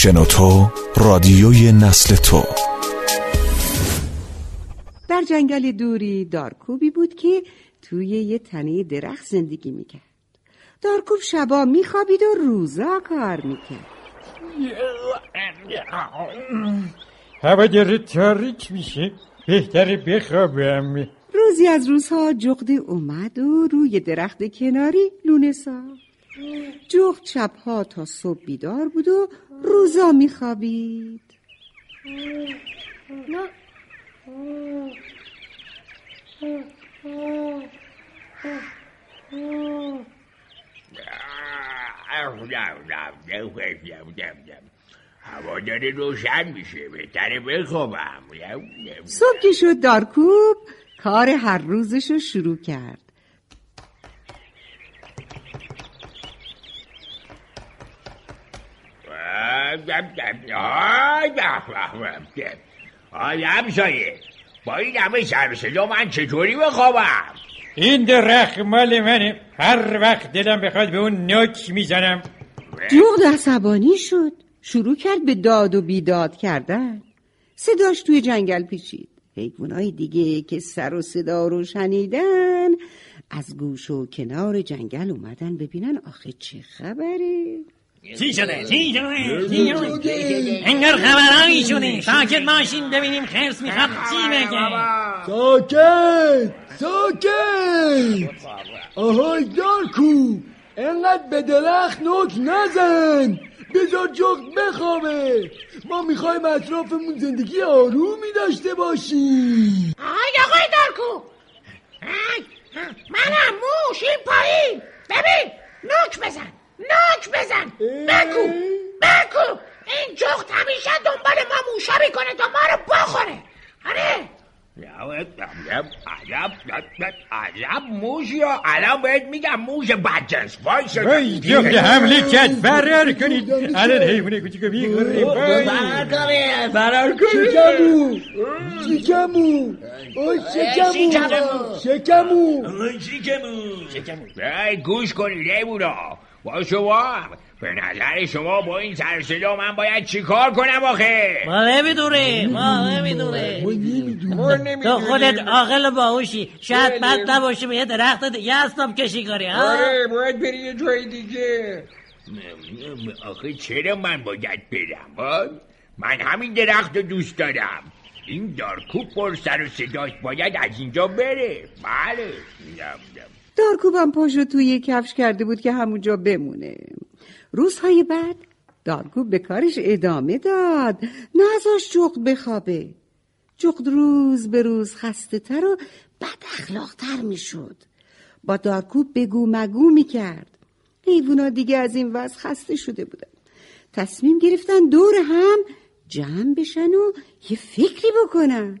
شنوتو رادیوی نسل تو. در جنگل دوری دارکوبی بود که توی یه تنه درخت زندگی می‌کرد. دارکوب شبا میخوابید و روزا کار می‌کرد. هوا داره تاریک میشه. بهتره بخوابم. روزی از روزها جغدی اومد و روی درخت کناری لونه ساخت. جغد شبها تا صبح بیدار بود و روزا میخوابید. هوا داره روشن میشه. بهتره بخوابم. صبح که شد دارکوب کار هر روزش رو شروع کرد. آی همسایه با این همه سر صدا من چطوری بخوابم این درخت مال منه هر وقت دلم بخواد به اون نوک می‌زنم. جغد عصبانی شد. شروع کرد به داد و بیداد کردن. صداش توی جنگل پیچید. حیوانای دیگه که سر و صدا رو شنیدن از گوش و کنار جنگل اومدن ببینن آخه چه خبره. چی شده؟ چی شده؟ چی شده؟ انگار خبرهایی شده ساکت باشین ببینیم خرس می‌خواد چی بگه ساکت ساکت آهای دارکو انقدر به درخت نوک نزن بذار جغد بخوابه ما می‌خوایم اطرافمون زندگی آرومی داشته باشیم آی آقای دارکو منم موش این پایین ببین نوک بزن بگو بگو. این جغد همیشه دنبال ما موشا می‌کنه تا ما رو بخوره. آره. عجب عجب موش یا؟ الان بهت میگم موش بدجنس. وای جغد حمله کرد. فرار کنید. الان حیوان کوچیکو می‌خوره وای. فرار شکمو. شکمو. اوی شکمو. شکمو. ای گوش کنید حیونا با شما به نظر شما با این سر صدا من باید چیکار کنم آخه؟ ما نمی‌دونیم ما نمی‌دونیم. تو خودت عاقل و باهوشی شاید بد نباشی به یه درخت دیگه اسناب کشی کنی ها؟ آره باید بری یه جای دیگه. آخه چرا من باید برم؟ من همین درخت رو دوست دارم. این دارکوب پر سر و صداش باید از اینجا بره. بله. دارکوبم پاشو توی کفش کرده بود که همونجا بمونه. روزهای بعد دارکوب به کارش ادامه داد. نازاش جغد بخوابه. جغد روز به روز خسته تر و بد اخلاقتر می شد با دارکوب بگو مگو می کرد حیوونا دیگه از این وضع خسته شده بودن. تصمیم گرفتن دور هم جمع بشن و یه فکری بکنن.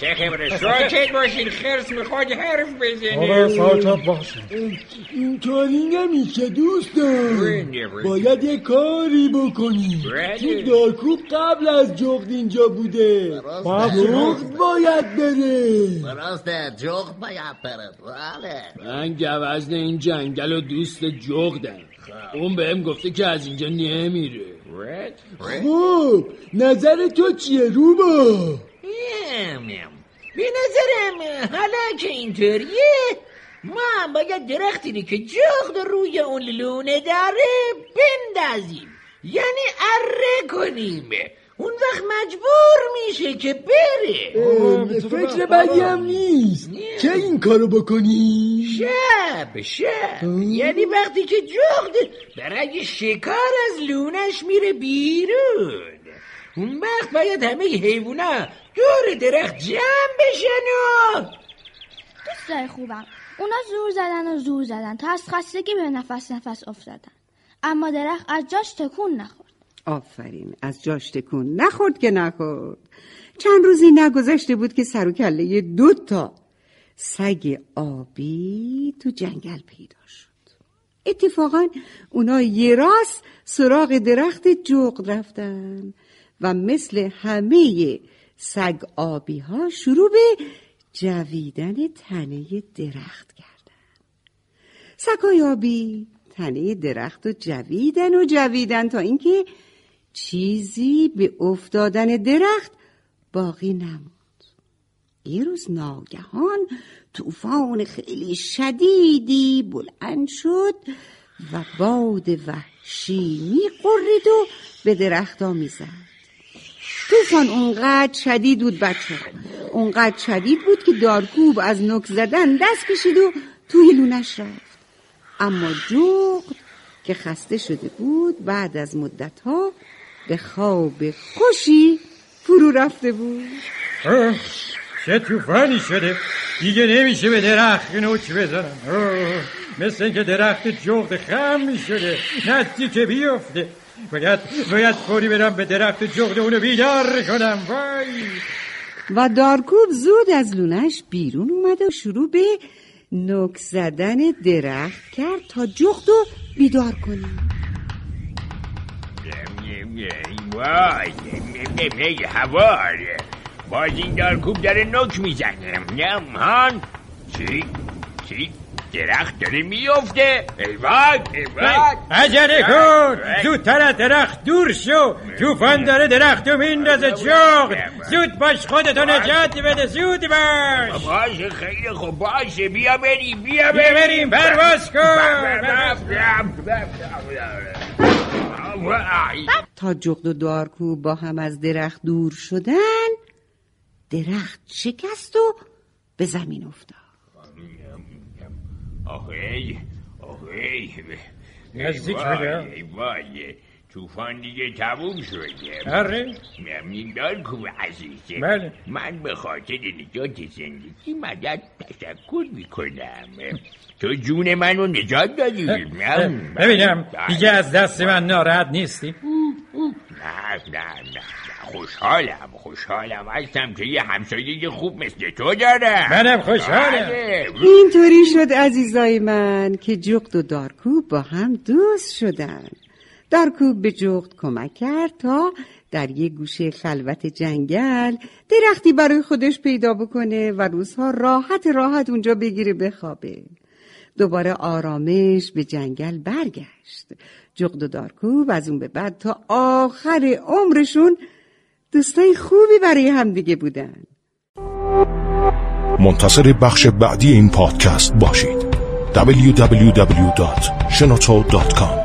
چه خبره ساکت باشین خرس می‌خواد حرف بزنه آره ساکت باشین اینطوری نمیشه دوستان باید یه کاری بکنی چون دارکوب قبل از جغد اینجا بوده جغد باید بره درسته جغد باید بره من گوزن این جنگل و دوست جغدم اون بهم گفته که از اینجا نمیره خب نظر تو چیه روبا؟ به نظرم حالا که اینطوریه ما باید درختی که جغد روی اون لونه داره بندازیم. یعنی اره کنیم. اون وقت مجبور میشه که بره. فکر بدی هم نیست. که این کارو بکنی؟ شب شب یعنی وقتی که جغد برای شکار از لونش میره بیرون. اون وقت باید همه حیوونا دور درخت جمع بشن و دوستای خوبم. اونا زور زدن و زور زدن تا از خستگی به نفس نفس افتادن. اما درخت از جاش تکون نخورد. آفرین. از جاش تکون نخورد که نخورد. چند روزی نگذشته بود که سر و کله دو تا سگ آبی تو جنگل پیدا شد. اتفاقا اونا یه راست سراغ درخت جغد رفتن و مثل همه سگ آبی ها شروع به جویدن تنه درخت کردن. سگای آبی تنه درخت و جویدن و جویدن تا اینکه چیزی به افتادن درخت باقی نموند. یه روز ناگهان طوفان خیلی شدیدی بلند شد و باد وحشی میقرید و به درختها می‌زد. طوفان اونقدر شدید بود بچه اونقدر شدید بود که دارکوب از نک زدن دست کشید و توی لونش رفت. اما جغد که خسته شده بود بعد از مدتها به خواب خوشی فرو رفته بود. چه توفانی شده. دیگه نمیشه به درخت نوچ بزنم. مثل اینکه درخت جغد خم می‌شده. که بیفته. باید باید فوری برم به درخت جغد اونو بیدار کنم. وای. و دارکوب زود از لونش بیرون اومد و شروع به نک زدن درخت کرد تا جغد رو بیدار کنه. وای هوار باز این دارکوب داره نک می‌زنه. هان. چی؟ چی؟ درخت داره میفته ایوان ایوان عجله کن زودتر از درخت دور شو. توفان داره درختو میندازه جغد. زود باش خودتو نجات بده زود باش. باشه خیلی خوب باشه بیا بریم بیا بریم. پرواز کن. تا جغد و دارکو با هم از درخت دور شدن درخت شکست و به زمین افتاد. آخی آخی نزدیک توفان دیگه تموم شده. آره. ممنون کو عزیزه بله. من به خاطر نجات زندگی مدد تشکر می‌کنم. تو جون منو نجات دادی. ببینم دیگه از دست من ناراحت نیستی؟ نه نه نه خوشحالم خوشحالم. هستم که یه همسایه خوب مثل تو دارم. منم خوشحالم. بله. اینطوری شد عزیزای من که جغد و دارکوب با هم دوست شدن. دارکوب به جغد کمک کرد تا در یه گوشه خلوت جنگل درختی برای خودش پیدا بکنه و روزها راحت راحت اونجا بگیره بخوابه. دوباره آرامش به جنگل برگشت. جغد و دارکوب از اون به بعد تا آخر عمرشون دوستای خوبی برای همدیگه بودن. منتظر بخش بعدی این پادکست باشید. www.shenoto.com